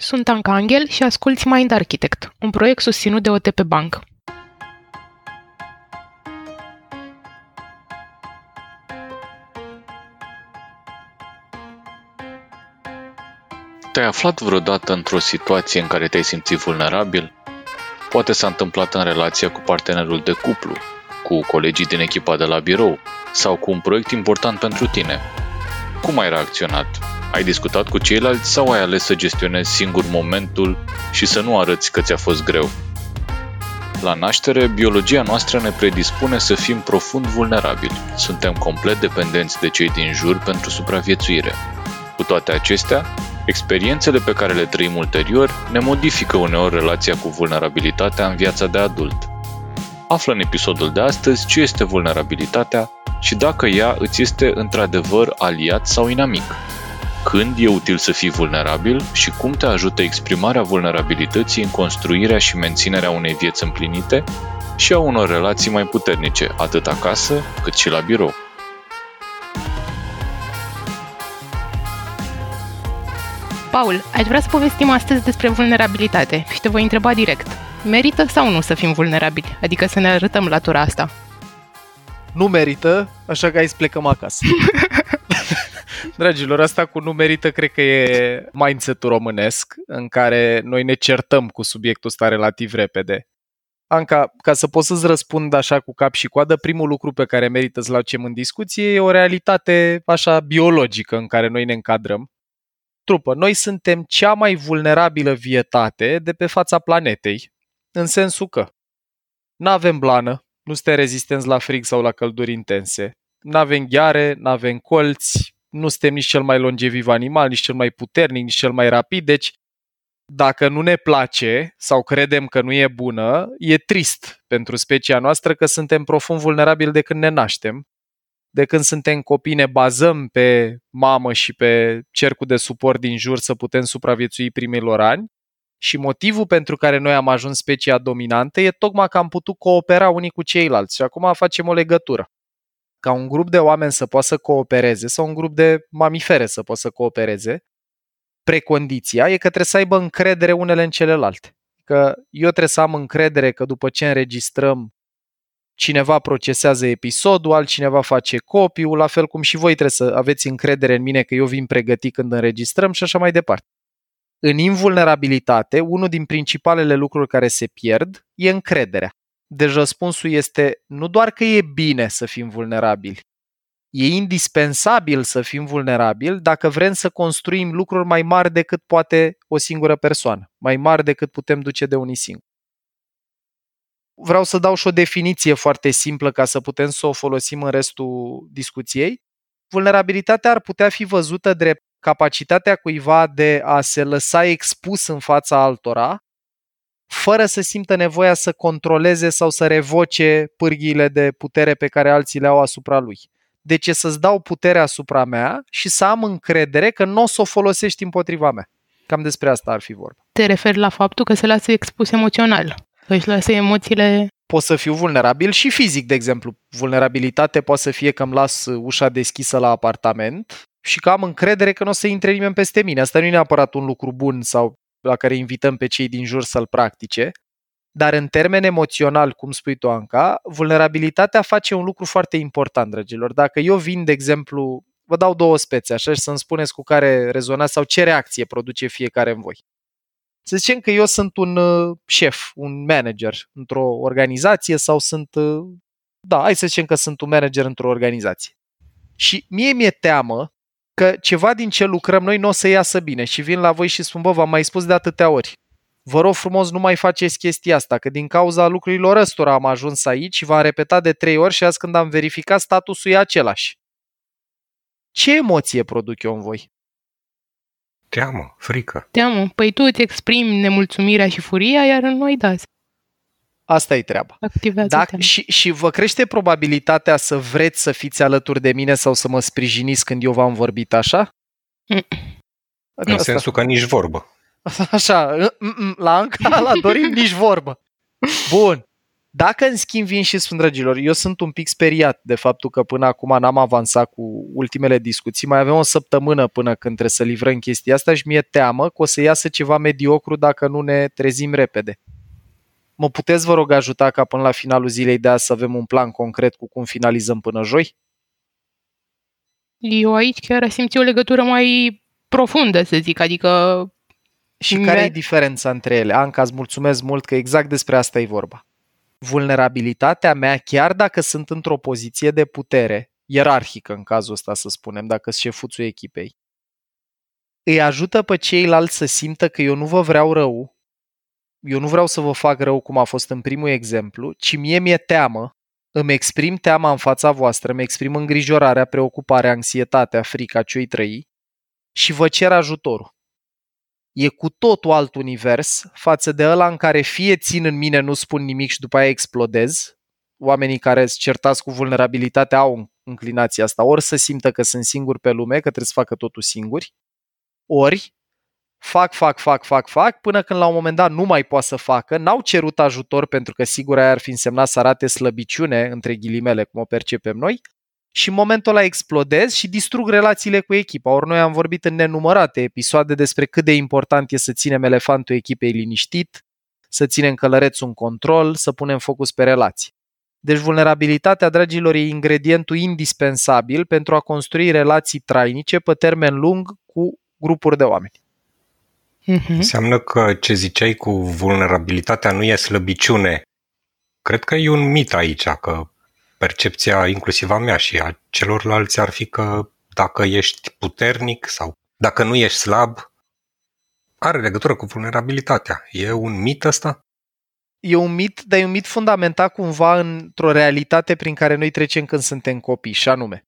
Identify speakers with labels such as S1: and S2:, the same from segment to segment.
S1: Sunt Anca Angel și asculti Mind Architect, un proiect susținut de OTP Bank.
S2: Te-ai aflat vreodată într-o situație în care te-ai simțit vulnerabil? Poate s-a întâmplat în relația cu partenerul de cuplu, cu colegii din echipa de la birou sau cu un proiect important pentru tine. Cum ai reacționat? Ai discutat cu ceilalți sau ai ales să gestionezi singur momentul și să nu arăți că ți-a fost greu? La naștere, biologia noastră ne predispune să fim profund vulnerabili. Suntem complet dependenți de cei din jur pentru supraviețuire. Cu toate acestea, experiențele pe care le trăim ulterior ne modifică uneori relația cu vulnerabilitatea în viața de adult. Află în episodul de astăzi ce este vulnerabilitatea și dacă ea îți este într-adevăr aliat sau inamic. Când e util să fii vulnerabil și cum te ajută exprimarea vulnerabilității în construirea și menținerea unei vieți împlinite și a unor relații mai puternice, atât acasă cât și la birou.
S1: Paul, aș vrea să povestim astăzi despre vulnerabilitate și te voi întreba direct. Merită sau nu să fim vulnerabili? Adică să ne arătăm latura asta?
S3: Nu merită, așa că hai să plecăm acasă. Dragilor, asta cu nu merită cred că e mindset-ul românesc în care noi ne certăm cu subiectul ăsta relativ repede. Anca, ca să pot să-ți răspund așa cu cap și coadă, primul lucru pe care merită să-l aducem în discuție e o realitate așa biologică în care noi ne încadrăm. Trupă, noi suntem cea mai vulnerabilă vietate de pe fața planetei, în sensul că nu avem blană, nu suntem rezistenți la frig sau la călduri intense, nu avem gheare, nu avem colți, nu suntem nici cel mai longeviv animal, nici cel mai puternic, nici cel mai rapid, deci dacă nu ne place sau credem că nu e bună, e trist pentru specia noastră că suntem profund vulnerabili de când ne naștem. De când suntem copii ne bazăm pe mamă și pe cercul de suport din jur să putem supraviețui primilor ani și motivul pentru care noi am ajuns specia dominantă e tocmai că am putut coopera unii cu ceilalți și acum facem o legătură ca un grup de oameni să poată să coopereze sau un grup de mamifere să poată să coopereze, precondiția e că trebuie să aibă încredere unele în celelalte. Că eu trebuie să am încredere că după ce înregistrăm cineva procesează episodul, altcineva face copiul, la fel cum și voi trebuie să aveți încredere în mine că eu vin pregătit când înregistrăm și așa mai departe. În invulnerabilitate, unul din principalele lucruri care se pierd e încrederea. Deci răspunsul este nu doar că e bine să fim vulnerabili, e indispensabil să fim vulnerabili dacă vrem să construim lucruri mai mari decât poate o singură persoană, mai mari decât putem duce de unii singuri. Vreau să dau și o definiție foarte simplă ca să putem să o folosim în restul discuției. Vulnerabilitatea ar putea fi văzută drept capacitatea cuiva de a se lăsa expus în fața altora fără să simtă nevoia să controleze sau să revoce pârghiile de putere pe care alții le au asupra lui. Deci e să-ți dau puterea asupra mea și să am încredere că nu o să o folosești împotriva mea. Cam despre asta ar fi vorba.
S1: Te referi la faptul că se lasă expus emoțional, că își lasă emoțiile...
S3: Pot să fiu vulnerabil și fizic, de exemplu. Vulnerabilitate poate să fie că îmi las ușa deschisă la apartament și că am încredere că nu o să intre nimeni peste mine. Asta nu e neapărat un lucru bun sau la care invităm pe cei din jur să-l practice, dar în termen emoțional, cum spui tu, Anca, vulnerabilitatea face un lucru foarte important, dragilor. Dacă eu vin, de exemplu, vă dau două spețe, așa, și să-mi spuneți cu care rezonați sau ce reacție produce fiecare în voi. Să zicem că eu sunt un uh, șef, un manager într-o organizație sau sunt, uh, da, hai să zicem că sunt un manager într-o organizație. Și mie mi-e teamă că ceva din ce lucrăm noi nu o să iasă bine și vin la voi și spun, bă, v-am mai spus de atâtea ori. Vă rog frumos, nu mai faceți chestia asta, că din cauza lucrurilor ăstora am ajuns aici și v-am repetat de trei ori și azi când am verificat statusul e același. Ce emoție produc eu în voi?
S4: Teamă, frică.
S1: Teamă. Păi tu îți exprimi nemulțumirea și furia, iar în noi da.
S3: Asta e treaba.
S1: Activează
S3: Dacă, și, și vă crește probabilitatea să vreți să fiți alături de mine sau să mă sprijiniți când eu v-am vorbit așa?
S1: Mm.
S4: În Asta. sensul că nici vorbă.
S3: Așa, la Anca, la Dorin, nici vorbă. Bun. Dacă în schimb vin și spun, dragilor, eu sunt un pic speriat de faptul că până acum n-am avansat cu ultimele discuții, mai avem o săptămână până când trebuie să livrăm chestia asta și mi-e teamă că o să iasă ceva mediocru dacă nu ne trezim repede. Mă puteți, vă rog, ajuta ca până la finalul zilei de azi să avem un plan concret cu cum finalizăm până joi?
S1: Eu aici chiar simți o legătură mai profundă, să zic, adică...
S3: Și care e diferența între ele? Anca, îți mulțumesc mult că exact despre asta e vorba. Vulnerabilitatea mea, chiar dacă sunt într-o poziție de putere, ierarhică în cazul ăsta să spunem, dacă sunt șefuțul echipei, îi ajută pe ceilalți să simtă că eu nu vă vreau rău, eu nu vreau să vă fac rău cum a fost în primul exemplu, ci mie mi-e teamă, îmi exprim teama în fața voastră, îmi exprim îngrijorarea, preocuparea, anxietatea, frica ce-i trăi și vă cer ajutorul. E cu totul alt univers față de ăla în care fie țin în mine, nu spun nimic și după aia explodez. Oamenii care se certați cu vulnerabilitatea au înclinația asta, ori să simtă că sunt singuri pe lume, că trebuie să facă totul singuri, ori fac, fac, fac, fac, fac, până când la un moment dat nu mai poate să facă, n-au cerut ajutor pentru că sigur aia ar fi însemnat să arate slăbiciune, între ghilimele, cum o percepem noi, și în momentul ăla explodez și distrug relațiile cu echipa. Ori noi am vorbit în nenumărate episoade despre cât de important e să ținem elefantul echipei liniștit, să ținem călărețul în control, să punem focus pe relații. Deci vulnerabilitatea, dragilor, e ingredientul indispensabil pentru a construi relații trainice pe termen lung cu grupuri de oameni.
S4: Mm-hmm. Înseamnă că ce ziceai cu vulnerabilitatea nu e slăbiciune. Cred că e un mit aici, că percepția inclusiv a mea și a celorlalți ar fi că dacă ești puternic sau dacă nu ești slab, are legătură cu vulnerabilitatea. E un mit ăsta?
S3: E un mit, dar e un mit fundamentat cumva într-o realitate prin care noi trecem când suntem copii, și anume.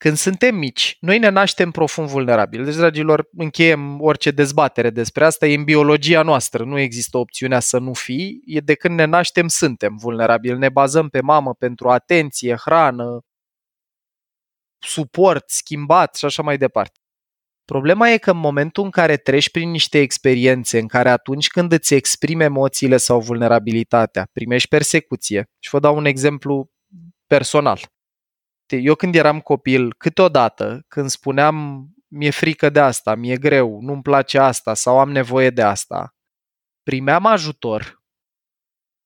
S3: Când suntem mici, noi ne naștem profund vulnerabili. Deci, dragilor, încheiem orice dezbatere despre asta. E în biologia noastră. Nu există opțiunea să nu fii. E de când ne naștem, suntem vulnerabili. Ne bazăm pe mamă pentru atenție, hrană, suport, schimbat și așa mai departe. Problema e că în momentul în care treci prin niște experiențe în care atunci când îți exprimi emoțiile sau vulnerabilitatea, primești persecuție, și vă dau un exemplu personal eu când eram copil, câteodată, când spuneam mi-e frică de asta, mi-e greu, nu-mi place asta sau am nevoie de asta, primeam ajutor,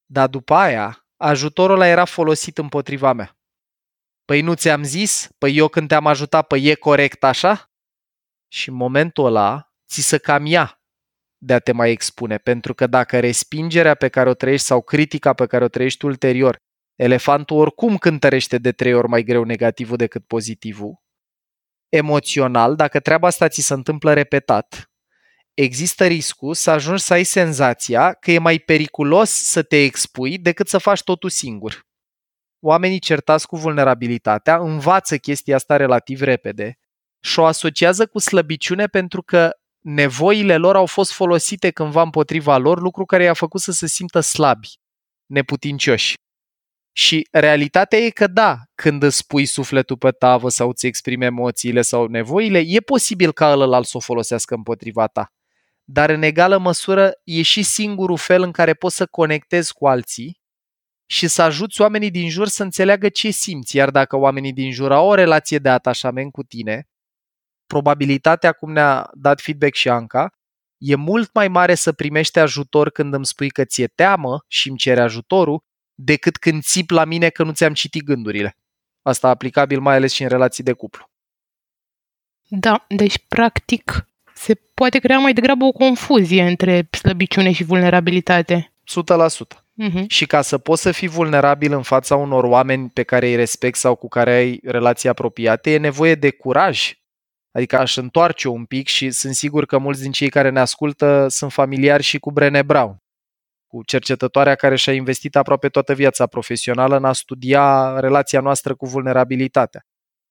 S3: dar după aia ajutorul ăla era folosit împotriva mea. Păi nu ți-am zis? Păi eu când te-am ajutat, păi e corect așa? Și în momentul ăla ți se cam ia de a te mai expune, pentru că dacă respingerea pe care o trăiești sau critica pe care o trăiești ulterior Elefantul oricum cântărește de trei ori mai greu negativul decât pozitivul. Emoțional, dacă treaba asta ți se întâmplă repetat, există riscul să ajungi să ai senzația că e mai periculos să te expui decât să faci totul singur. Oamenii certați cu vulnerabilitatea învață chestia asta relativ repede și o asociază cu slăbiciune pentru că nevoile lor au fost folosite cândva împotriva lor, lucru care i-a făcut să se simtă slabi, neputincioși. Și realitatea e că da, când îți spui sufletul pe tavă sau îți exprimi emoțiile sau nevoile, e posibil ca ălălalt să o folosească împotriva ta. Dar în egală măsură e și singurul fel în care poți să conectezi cu alții și să ajuți oamenii din jur să înțeleagă ce simți. Iar dacă oamenii din jur au o relație de atașament cu tine, probabilitatea, cum ne-a dat feedback și Anca, e mult mai mare să primești ajutor când îmi spui că ți-e teamă și îmi cere ajutorul, decât când țip la mine că nu ți-am citit gândurile. Asta aplicabil mai ales și în relații de cuplu.
S1: Da, deci practic se poate crea mai degrabă o confuzie între slăbiciune și vulnerabilitate.
S3: 100%. Uh-huh. Și ca să poți să fii vulnerabil în fața unor oameni pe care îi respecti sau cu care ai relații apropiate, e nevoie de curaj. Adică aș întoarce un pic și sunt sigur că mulți din cei care ne ascultă sunt familiari și cu Brené Brown cu cercetătoarea care și-a investit aproape toată viața profesională în a studia relația noastră cu vulnerabilitatea.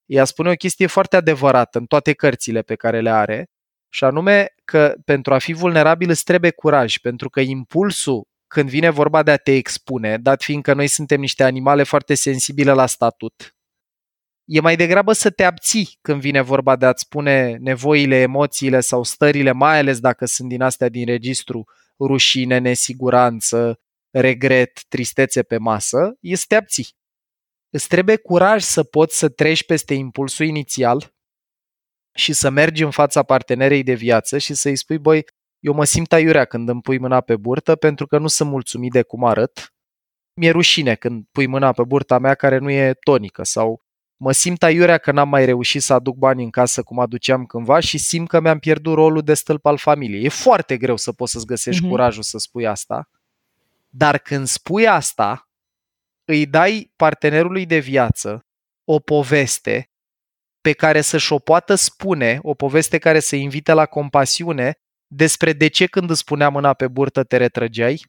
S3: Ea spune o chestie foarte adevărată în toate cărțile pe care le are, și anume că pentru a fi vulnerabil îți trebuie curaj, pentru că impulsul când vine vorba de a te expune, dat fiindcă noi suntem niște animale foarte sensibile la statut, e mai degrabă să te abții când vine vorba de a-ți spune nevoile, emoțiile sau stările, mai ales dacă sunt din astea din registru rușine, nesiguranță, regret, tristețe pe masă, e să te abții. Îți trebuie curaj să poți să treci peste impulsul inițial și să mergi în fața partenerei de viață și să-i spui, băi, eu mă simt aiurea când îmi pui mâna pe burtă pentru că nu sunt mulțumit de cum arăt. Mi-e rușine când pui mâna pe burta mea care nu e tonică sau mă simt aiurea că n-am mai reușit să aduc bani în casă cum aduceam cândva și simt că mi-am pierdut rolul de stâlp al familiei. E foarte greu să poți să-ți găsești mm-hmm. curajul să spui asta, dar când spui asta, îi dai partenerului de viață o poveste pe care să-și o poată spune, o poveste care să invite la compasiune despre de ce când îți spunea mâna pe burtă te retrăgeai,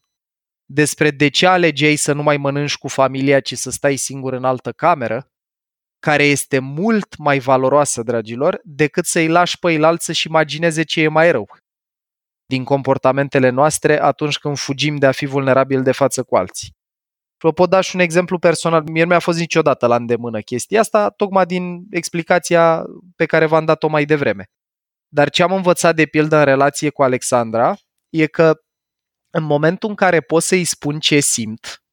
S3: despre de ce alegeai să nu mai mănânci cu familia, ci să stai singur în altă cameră, care este mult mai valoroasă, dragilor, decât să-i lași pe el să-și imagineze ce e mai rău din comportamentele noastre atunci când fugim de a fi vulnerabil de față cu alții. Vă pot da și un exemplu personal. Mie nu mi-a fost niciodată la îndemână chestia asta, tocmai din explicația pe care v-am dat-o mai devreme. Dar ce am învățat de pildă în relație cu Alexandra e că în momentul în care pot să-i spun ce simt,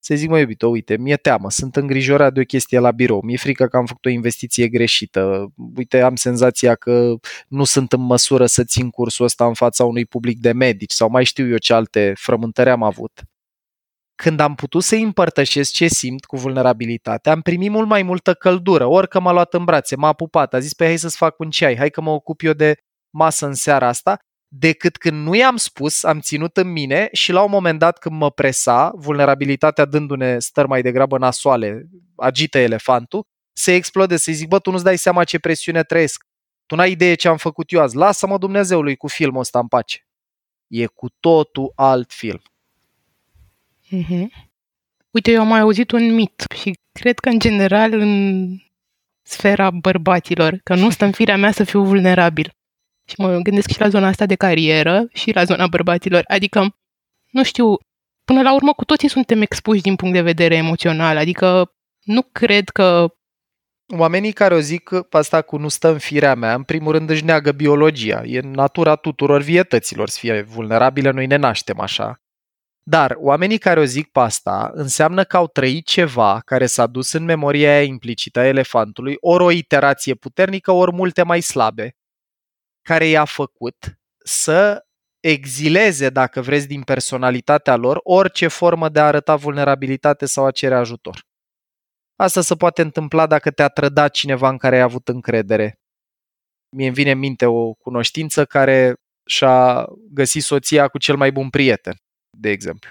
S3: să zic, mă iubito, uite, mi-e teamă, sunt îngrijorat de o chestie la birou, mi-e frică că am făcut o investiție greșită, uite, am senzația că nu sunt în măsură să țin cursul ăsta în fața unui public de medici sau mai știu eu ce alte frământări am avut. Când am putut să-i împărtășesc ce simt cu vulnerabilitate, am primit mult mai multă căldură, orică m-a luat în brațe, m-a pupat, a zis, pe păi, hai să-ți fac un ceai, hai că mă ocup eu de masă în seara asta decât când nu i-am spus, am ținut în mine și la un moment dat când mă presa, vulnerabilitatea dându-ne stări mai degrabă nasoale, agită elefantul, se explode, să-i zic, bă, tu nu-ți dai seama ce presiune trăiesc. Tu n-ai idee ce am făcut eu azi. Lasă-mă Dumnezeului cu filmul ăsta în pace. E cu totul alt film.
S1: Mm-hmm. Uite, eu am mai auzit un mit și cred că în general în sfera bărbaților, că nu stă în firea mea să fiu vulnerabil. Și mă gândesc și la zona asta de carieră și la zona bărbaților. Adică, nu știu, până la urmă cu toții suntem expuși din punct de vedere emoțional. Adică nu cred că
S3: Oamenii care o zic asta cu nu stă în firea mea, în primul rând își neagă biologia. E natura tuturor vietăților să fie vulnerabile, noi ne naștem așa. Dar oamenii care o zic pe asta înseamnă că au trăit ceva care s-a dus în memoria aia implicită a elefantului, ori o iterație puternică, ori multe mai slabe, care i-a făcut să exileze, dacă vreți, din personalitatea lor orice formă de a arăta vulnerabilitate sau a cere ajutor. Asta se poate întâmpla dacă te-a trădat cineva în care ai avut încredere. Mie îmi vine în minte o cunoștință care și-a găsit soția cu cel mai bun prieten, de exemplu.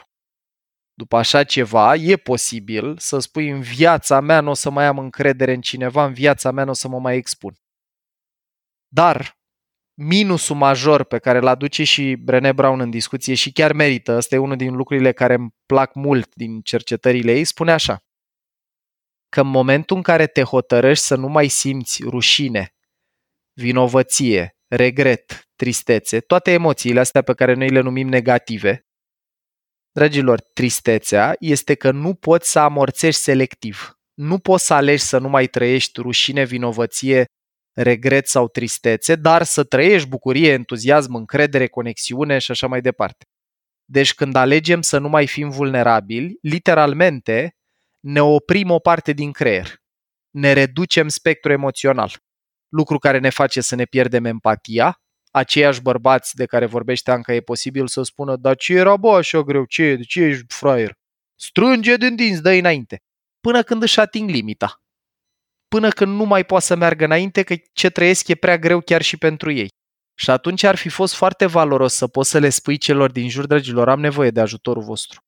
S3: După așa ceva, e posibil să spui în viața mea nu o să mai am încredere în cineva, în viața mea nu o să mă mai expun. Dar minusul major pe care îl aduce și Brené Brown în discuție și chiar merită, ăsta e unul din lucrurile care îmi plac mult din cercetările ei, spune așa, că în momentul în care te hotărăști să nu mai simți rușine, vinovăție, regret, tristețe, toate emoțiile astea pe care noi le numim negative, dragilor, tristețea este că nu poți să amorțești selectiv. Nu poți să alegi să nu mai trăiești rușine, vinovăție, regret sau tristețe, dar să trăiești bucurie, entuziasm, încredere, conexiune și așa mai departe. Deci când alegem să nu mai fim vulnerabili, literalmente ne oprim o parte din creier. Ne reducem spectrul emoțional. Lucru care ne face să ne pierdem empatia. Aceiași bărbați de care vorbește Anca e posibil să spună Dar ce era bă așa greu? Ce, de ce ești fraier? Strânge din dinți, dă înainte. Până când își ating limita până când nu mai poate să meargă înainte, că ce trăiesc e prea greu chiar și pentru ei. Și atunci ar fi fost foarte valoros să poți să le spui celor din jur, dragilor, am nevoie de ajutorul vostru.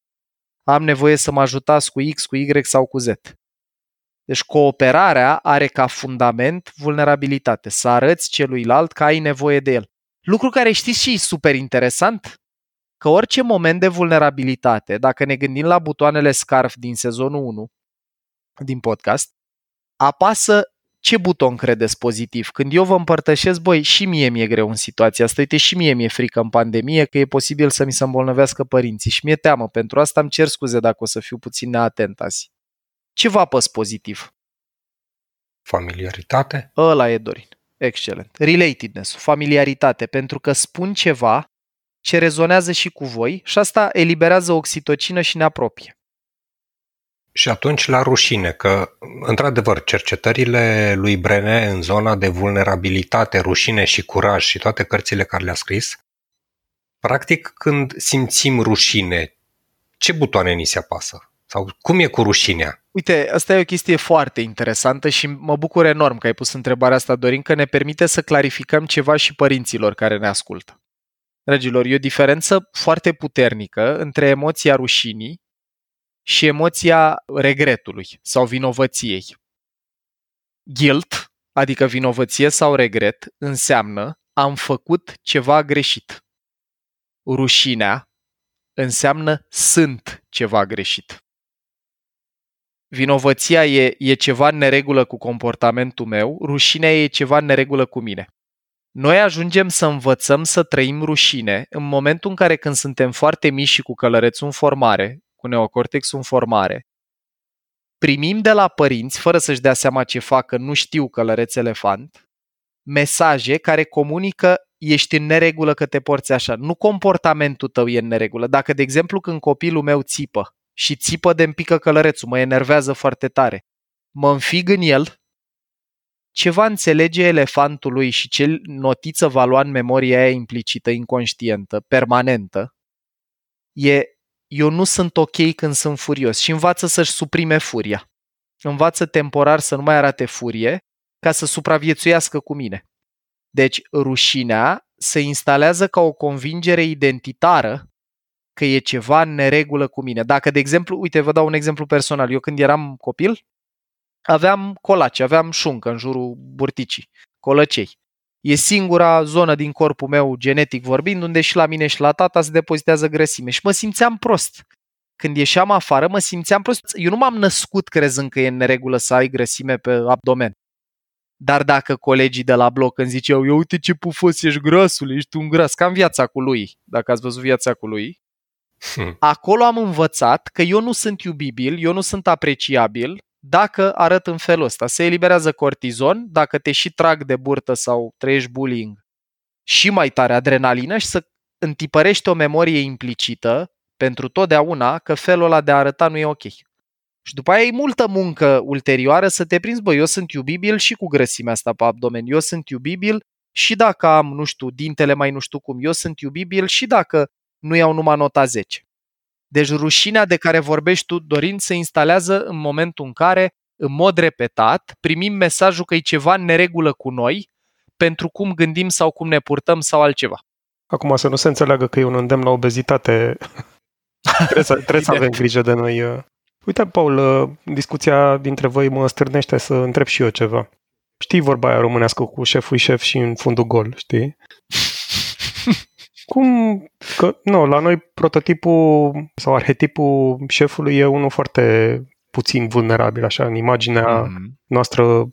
S3: Am nevoie să mă ajutați cu X, cu Y sau cu Z. Deci cooperarea are ca fundament vulnerabilitate, să arăți celuilalt că ai nevoie de el. Lucru care știți și super interesant, că orice moment de vulnerabilitate, dacă ne gândim la butoanele Scarf din sezonul 1 din podcast, apasă ce buton credeți pozitiv? Când eu vă împărtășesc, băi, și mie mi-e greu în situația asta, uite, și mie mi-e frică în pandemie că e posibil să mi se îmbolnăvească părinții și mi-e teamă. Pentru asta îmi cer scuze dacă o să fiu puțin neatent azi. Ce vă apăs pozitiv?
S4: Familiaritate?
S3: Ăla e, Dorin. Excelent. Relatedness, familiaritate, pentru că spun ceva ce rezonează și cu voi și asta eliberează oxitocină și ne apropie.
S4: Și atunci la rușine, că, într-adevăr, cercetările lui Brené în zona de vulnerabilitate, rușine și curaj și toate cărțile care le-a scris, practic când simțim rușine, ce butoane ni se apasă? Sau cum e cu rușinea?
S3: Uite, asta e o chestie foarte interesantă și mă bucur enorm că ai pus întrebarea asta, Dorin, că ne permite să clarificăm ceva și părinților care ne ascultă. Dragilor, e o diferență foarte puternică între emoția rușinii și emoția regretului sau vinovăției. Guilt, adică vinovăție sau regret, înseamnă am făcut ceva greșit. Rușinea înseamnă sunt ceva greșit. Vinovăția e, e ceva în neregulă cu comportamentul meu, rușinea e ceva în neregulă cu mine. Noi ajungem să învățăm să trăim rușine în momentul în care când suntem foarte mici și cu călărețul în formare, cu neocortexul în formare, primim de la părinți, fără să-și dea seama ce fac, că nu știu călăreț elefant, mesaje care comunică ești în neregulă că te porți așa. Nu comportamentul tău e în neregulă. Dacă, de exemplu, când copilul meu țipă și țipă de împică călărețul, mă enervează foarte tare, mă înfig în el, ceva înțelege elefantul lui și ce notiță va lua în memoria aia implicită, inconștientă, permanentă, e eu nu sunt ok când sunt furios și învață să-și suprime furia. Învață temporar să nu mai arate furie ca să supraviețuiască cu mine. Deci rușinea se instalează ca o convingere identitară că e ceva în neregulă cu mine. Dacă, de exemplu, uite, vă dau un exemplu personal. Eu când eram copil, aveam colaci, aveam șuncă în jurul burticii, colăcei. E singura zonă din corpul meu, genetic vorbind, unde și la mine și la tata se depozitează grăsime. Și mă simțeam prost. Când ieșeam afară, mă simțeam prost. Eu nu m-am născut crezând că e în neregulă să ai grăsime pe abdomen. Dar dacă colegii de la bloc îmi ziceau, eu uite ce pufos ești grasul, ești un gras, ca în viața cu lui, dacă ați văzut viața cu lui, hmm. acolo am învățat că eu nu sunt iubibil, eu nu sunt apreciabil dacă arăt în felul ăsta. Se eliberează cortizon, dacă te și trag de burtă sau trăiești bullying, și mai tare adrenalină și să întipărești o memorie implicită pentru totdeauna că felul ăla de a arăta nu e ok. Și după aia e multă muncă ulterioară să te prinzi, bă, eu sunt iubibil și cu grăsimea asta pe abdomen, eu sunt iubibil și dacă am, nu știu, dintele mai nu știu cum, eu sunt iubibil și dacă nu iau numai nota 10. Deci rușinea de care vorbești tu, Dorin, se instalează în momentul în care, în mod repetat, primim mesajul că e ceva în neregulă cu noi pentru cum gândim sau cum ne purtăm sau altceva.
S5: Acum să nu se înțeleagă că e un îndemn la obezitate. trebuie să, trebuie să avem grijă de noi. Uh. Uite, Paul, uh, discuția dintre voi mă stârnește să întreb și eu ceva. Știi vorba aia românească cu șeful șef și în fundul gol, știi? Cum, că, nu, la noi prototipul sau arhetipul șefului e unul foarte puțin vulnerabil, așa, în imaginea mm-hmm. noastră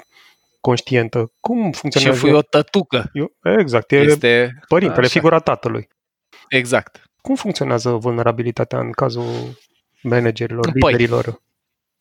S5: conștientă. Cum funcționează?
S3: Șeful e o tătucă.
S5: Eu, exact, e este... părintele, așa. figura tatălui.
S3: Exact.
S5: Cum funcționează vulnerabilitatea în cazul managerilor, păi, liderilor?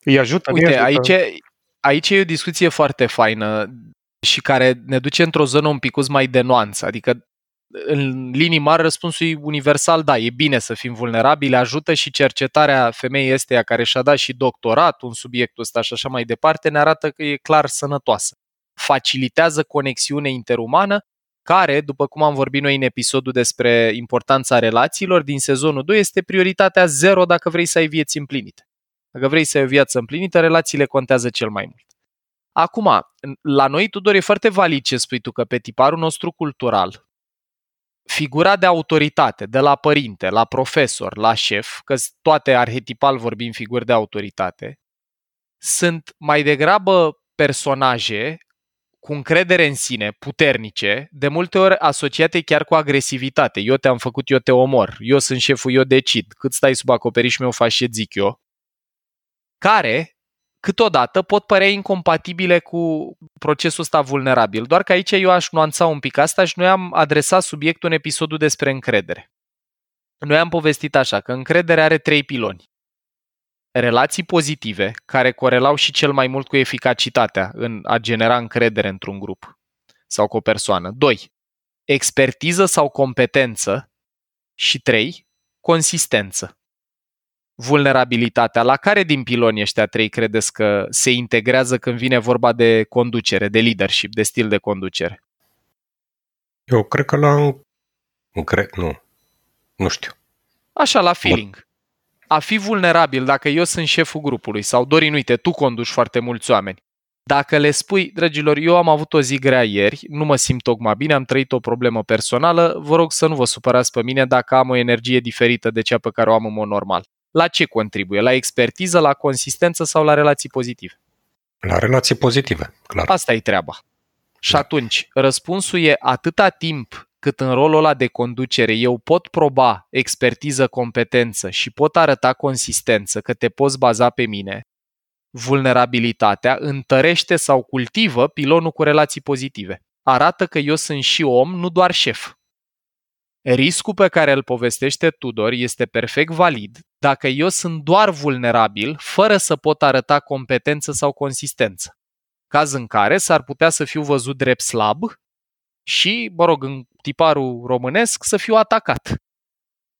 S5: Îi ajută?
S3: Uite, ajută? aici, aici e o discuție foarte faină și care ne duce într-o zonă un pic mai de nuanță. Adică în linii mari, răspunsul e universal, da, e bine să fim vulnerabili, ajută și cercetarea femeii esteia care și-a dat și doctorat în subiectul ăsta și așa mai departe, ne arată că e clar sănătoasă. Facilitează conexiune interumană, care, după cum am vorbit noi în episodul despre importanța relațiilor din sezonul 2, este prioritatea zero dacă vrei să ai vieți împlinite. Dacă vrei să ai o viață împlinită, relațiile contează cel mai mult. Acum, la noi, Tudor, e foarte valid ce spui tu, că pe tiparul nostru cultural, figura de autoritate, de la părinte, la profesor, la șef, că toate arhetipal vorbim figuri de autoritate, sunt mai degrabă personaje cu încredere în sine, puternice, de multe ori asociate chiar cu agresivitate. Eu te-am făcut, eu te omor, eu sunt șeful, eu decid, cât stai sub acoperiș meu faci ce zic eu, care câteodată pot părea incompatibile cu procesul ăsta vulnerabil. Doar că aici eu aș nuanța un pic asta și noi am adresat subiectul în episodul despre încredere. Noi am povestit așa, că încrederea are trei piloni. Relații pozitive, care corelau și cel mai mult cu eficacitatea în a genera încredere într-un grup sau cu o persoană. Doi, expertiză sau competență, Și trei, consistență. Vulnerabilitatea. La care din piloni ăștia trei credeți că se integrează când vine vorba de conducere, de leadership, de stil de conducere?
S4: Eu cred că la... Cre... Nu. Nu știu.
S3: Așa, la feeling. A fi vulnerabil dacă eu sunt șeful grupului sau Dorin, uite, tu conduci foarte mulți oameni. Dacă le spui, dragilor, eu am avut o zi grea ieri, nu mă simt tocmai bine, am trăit o problemă personală, vă rog să nu vă supărați pe mine dacă am o energie diferită de cea pe care o am în mod normal. La ce contribuie? La expertiză, la consistență sau la relații pozitive?
S4: La relații pozitive, clar.
S3: Asta e treaba. Și atunci, răspunsul e atâta timp cât în rolul ăla de conducere eu pot proba expertiză, competență și pot arăta consistență, că te poți baza pe mine, vulnerabilitatea întărește sau cultivă pilonul cu relații pozitive. Arată că eu sunt și om, nu doar șef. Riscul pe care îl povestește Tudor este perfect valid dacă eu sunt doar vulnerabil, fără să pot arăta competență sau consistență. Caz în care s-ar putea să fiu văzut drept slab și, mă rog, în tiparul românesc, să fiu atacat.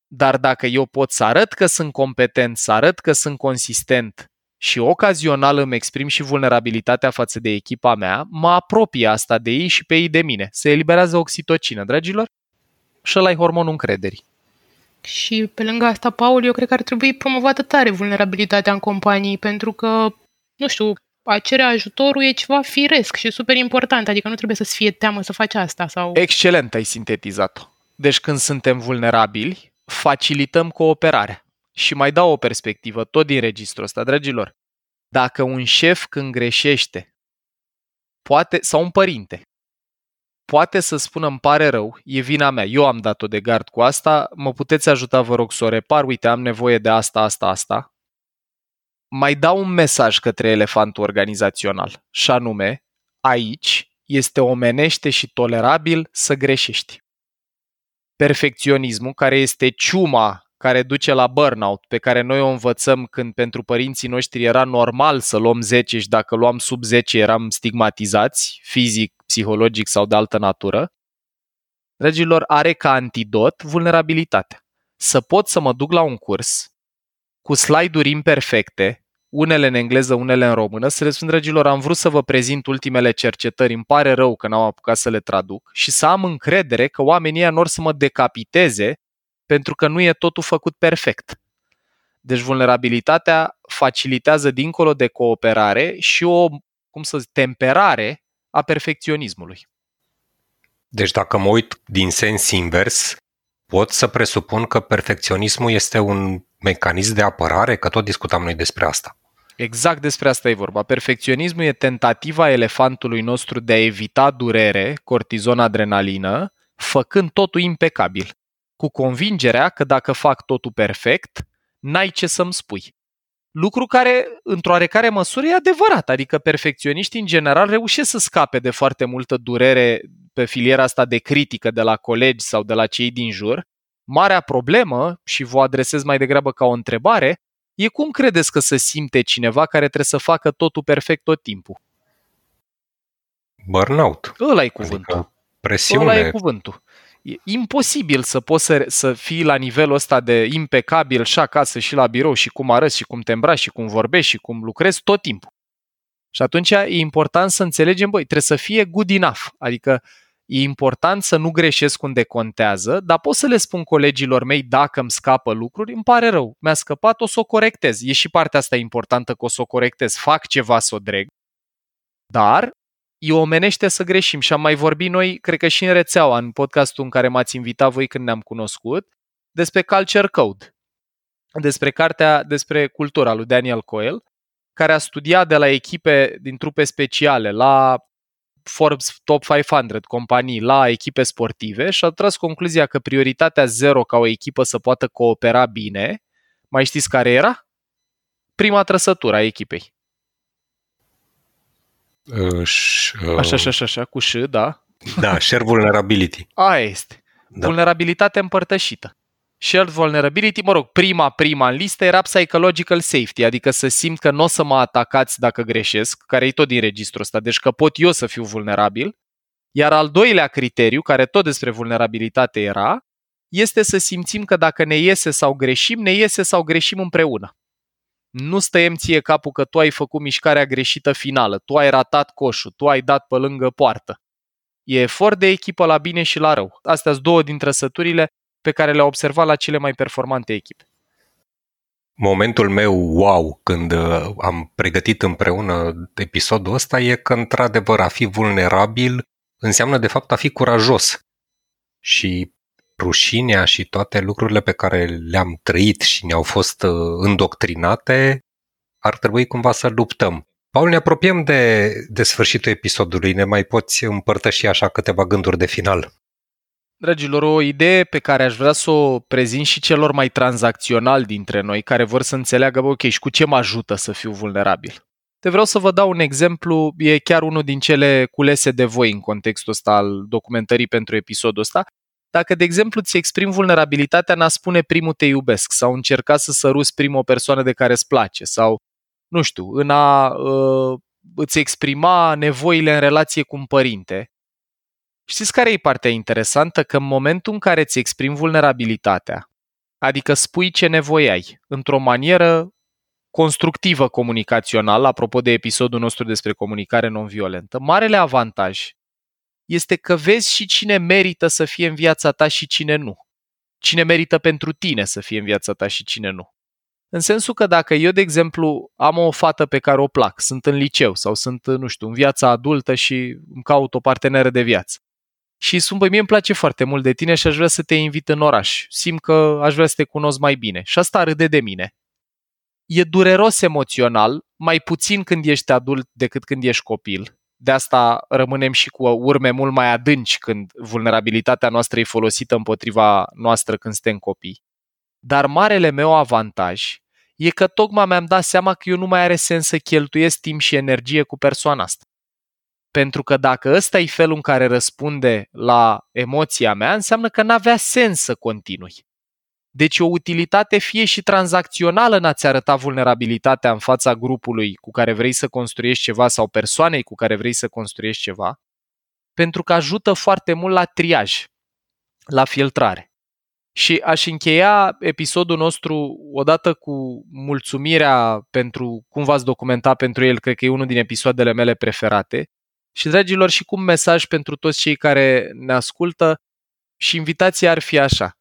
S3: Dar dacă eu pot să arăt că sunt competent, să arăt că sunt consistent și ocazional îmi exprim și vulnerabilitatea față de echipa mea, mă apropie asta de ei și pe ei de mine. Se eliberează oxitocină, dragilor, și ăla e hormonul încrederii.
S1: Și pe lângă asta, Paul, eu cred că ar trebui promovată tare vulnerabilitatea în companii, pentru că, nu știu, a cere ajutorul e ceva firesc și super important, adică nu trebuie să-ți fie teamă să faci asta. sau.
S3: Excelent ai sintetizat-o. Deci când suntem vulnerabili, facilităm cooperarea. Și mai dau o perspectivă tot din registrul ăsta, dragilor. Dacă un șef când greșește, poate, sau un părinte, poate să spună îmi pare rău, e vina mea, eu am dat-o de gard cu asta, mă puteți ajuta, vă rog, să o repar, uite, am nevoie de asta, asta, asta. Mai dau un mesaj către elefantul organizațional, și anume, aici este omenește și tolerabil să greșești. Perfecționismul, care este ciuma care duce la burnout, pe care noi o învățăm când pentru părinții noștri era normal să luăm 10 și dacă luam sub 10 eram stigmatizați, fizic, psihologic sau de altă natură, dragilor, are ca antidot vulnerabilitatea. Să pot să mă duc la un curs cu slide-uri imperfecte, unele în engleză, unele în română, să le spun, dragilor, am vrut să vă prezint ultimele cercetări, îmi pare rău că n-am apucat să le traduc. Și să am încredere că oamenii ăia nu or să mă decapiteze pentru că nu e totul făcut perfect. Deci vulnerabilitatea facilitează dincolo de cooperare și o, cum să zic, temperare a perfecționismului.
S4: Deci dacă mă uit din sens invers, pot să presupun că perfecționismul este un mecanism de apărare, că tot discutam noi despre asta.
S3: Exact despre asta e vorba. Perfecționismul e tentativa elefantului nostru de a evita durere, cortizon, adrenalină, făcând totul impecabil cu convingerea că dacă fac totul perfect, n-ai ce să-mi spui. Lucru care, într-o oarecare măsură, e adevărat, adică perfecționiștii în general reușesc să scape de foarte multă durere pe filiera asta de critică de la colegi sau de la cei din jur. Marea problemă, și vă adresez mai degrabă ca o întrebare, e cum credeți că se simte cineva care trebuie să facă totul perfect tot timpul?
S4: Burnout.
S3: Ăla e cuvântul. Adică
S4: presiune.
S3: Ăla e cuvântul. E imposibil să poți să, să fii la nivelul ăsta de impecabil și acasă și la birou și cum arăți și cum te îmbraci și cum vorbești și cum lucrezi tot timpul. Și atunci e important să înțelegem, băi, trebuie să fie good enough, adică e important să nu greșesc unde contează, dar pot să le spun colegilor mei dacă îmi scapă lucruri, îmi pare rău, mi-a scăpat, o să o corectez. E și partea asta importantă că o să o corectez, fac ceva să o dreg, dar e omenește să greșim și am mai vorbit noi, cred că și în rețeaua, în podcastul în care m-ați invitat voi când ne-am cunoscut, despre Culture Code, despre cartea despre cultura lui Daniel Coyle, care a studiat de la echipe din trupe speciale la Forbes Top 500 companii la echipe sportive și a tras concluzia că prioritatea zero ca o echipă să poată coopera bine, mai știți care era? Prima trăsătură a echipei.
S4: Sh, uh,
S3: așa, așa, așa, așa, cu ș, da.
S4: Da, share vulnerability.
S3: Aia este. Da. Vulnerabilitate împărtășită. Shared vulnerability, mă rog, prima, prima în listă era psychological safety, adică să simt că nu o să mă atacați dacă greșesc, care e tot din registrul ăsta, deci că pot eu să fiu vulnerabil. Iar al doilea criteriu, care tot despre vulnerabilitate era, este să simțim că dacă ne iese sau greșim, ne iese sau greșim împreună. Nu stăiem ție capul că tu ai făcut mișcarea greșită finală, tu ai ratat coșul, tu ai dat pe lângă poartă. E efort de echipă la bine și la rău. Astea sunt două din trăsăturile pe care le-a observat la cele mai performante echipe.
S4: Momentul meu wow când uh, am pregătit împreună episodul ăsta e că într-adevăr a fi vulnerabil înseamnă de fapt a fi curajos. Și rușinea și toate lucrurile pe care le-am trăit și ne-au fost uh, îndoctrinate, ar trebui cumva să luptăm. Paul, ne apropiem de, de sfârșitul episodului. Ne mai poți împărtăși așa câteva gânduri de final?
S3: Dragilor, o idee pe care aș vrea să o prezint și celor mai tranzacționali dintre noi, care vor să înțeleagă, bă, ok, și cu ce mă ajută să fiu vulnerabil? Te vreau să vă dau un exemplu, e chiar unul din cele culese de voi în contextul ăsta al documentării pentru episodul ăsta. Dacă, de exemplu, ți exprimi vulnerabilitatea în a spune primul te iubesc sau încerca să săruți primul o persoană de care îți place sau, nu știu, în a uh, îți exprima nevoile în relație cu un părinte, Știți care e partea interesantă? Că în momentul în care îți exprimi vulnerabilitatea, adică spui ce nevoie ai, într-o manieră constructivă comunicațională, apropo de episodul nostru despre comunicare non-violentă, marele avantaj este că vezi și cine merită să fie în viața ta și cine nu. Cine merită pentru tine să fie în viața ta și cine nu. În sensul că dacă eu, de exemplu, am o fată pe care o plac, sunt în liceu sau sunt, nu știu, în viața adultă și îmi caut o parteneră de viață, și spun, băi, mie îmi place foarte mult de tine și aș vrea să te invit în oraș. Simt că aș vrea să te cunosc mai bine. Și asta râde de mine. E dureros emoțional, mai puțin când ești adult decât când ești copil. De asta rămânem și cu urme mult mai adânci când vulnerabilitatea noastră e folosită împotriva noastră când suntem copii. Dar marele meu avantaj e că tocmai mi-am dat seama că eu nu mai are sens să cheltuiesc timp și energie cu persoana asta. Pentru că dacă ăsta e felul în care răspunde la emoția mea, înseamnă că n-avea sens să continui. Deci o utilitate fie și tranzacțională în a-ți arăta vulnerabilitatea în fața grupului cu care vrei să construiești ceva sau persoanei cu care vrei să construiești ceva, pentru că ajută foarte mult la triaj, la filtrare. Și aș încheia episodul nostru odată cu mulțumirea pentru cum v-ați documentat pentru el, cred că e unul din episoadele mele preferate, și, dragilor, și cu un mesaj pentru toți cei care ne ascultă și invitația ar fi așa.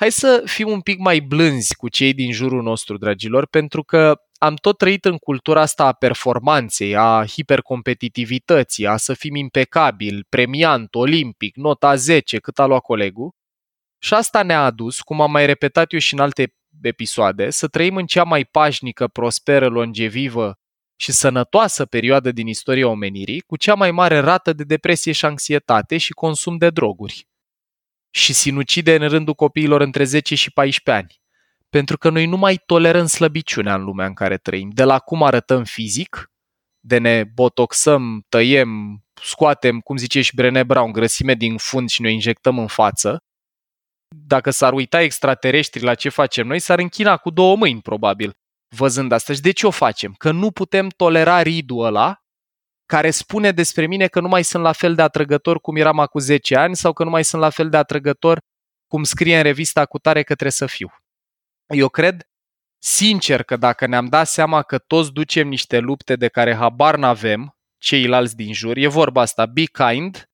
S3: Hai să fim un pic mai blânzi cu cei din jurul nostru, dragilor, pentru că am tot trăit în cultura asta a performanței, a hipercompetitivității, a să fim impecabil, premiant, olimpic, nota 10, cât a luat colegul. Și asta ne-a adus, cum am mai repetat eu și în alte episoade, să trăim în cea mai pașnică, prosperă, longevivă și sănătoasă perioadă din istoria omenirii, cu cea mai mare rată de depresie și anxietate și consum de droguri. Și sinucide în rândul copiilor între 10 și 14 ani. Pentru că noi nu mai tolerăm slăbiciunea în lumea în care trăim. De la cum arătăm fizic, de ne botoxăm, tăiem, scoatem, cum zice și Brené Brown, grăsime din fund și ne injectăm în față, dacă s-ar uita extraterestri la ce facem noi, s-ar închina cu două mâini, probabil văzând asta. Și de ce o facem? Că nu putem tolera ridul ăla care spune despre mine că nu mai sunt la fel de atrăgător cum eram acum 10 ani sau că nu mai sunt la fel de atrăgător cum scrie în revista cu tare că trebuie să fiu. Eu cred sincer că dacă ne-am dat seama că toți ducem niște lupte de care habar n-avem, ceilalți din jur, e vorba asta, be kind,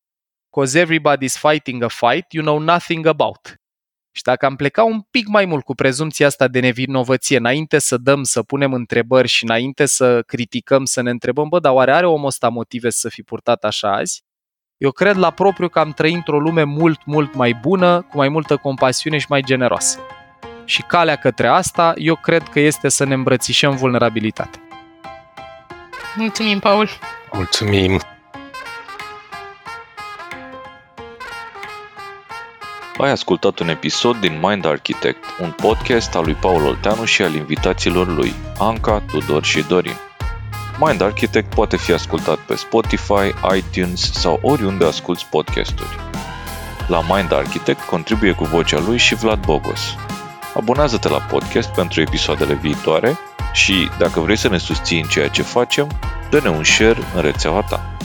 S3: cause everybody's fighting a fight you know nothing about. Și dacă am plecat un pic mai mult cu prezumția asta de nevinovăție, înainte să dăm, să punem întrebări și înainte să criticăm, să ne întrebăm, bă, dar oare are omul ăsta motive să fi purtat așa azi? Eu cred la propriu că am trăit într-o lume mult, mult mai bună, cu mai multă compasiune și mai generoasă. Și calea către asta, eu cred că este să ne îmbrățișăm vulnerabilitatea.
S1: Mulțumim, Paul!
S4: Mulțumim!
S2: Ai ascultat un episod din Mind Architect, un podcast al lui Paul Olteanu și al invitaților lui, Anca, Tudor și Dorin. Mind Architect poate fi ascultat pe Spotify, iTunes sau oriunde asculti podcasturi. La Mind Architect contribuie cu vocea lui și Vlad Bogos. Abonează-te la podcast pentru episoadele viitoare și, dacă vrei să ne susții în ceea ce facem, dă-ne un share în rețeaua ta.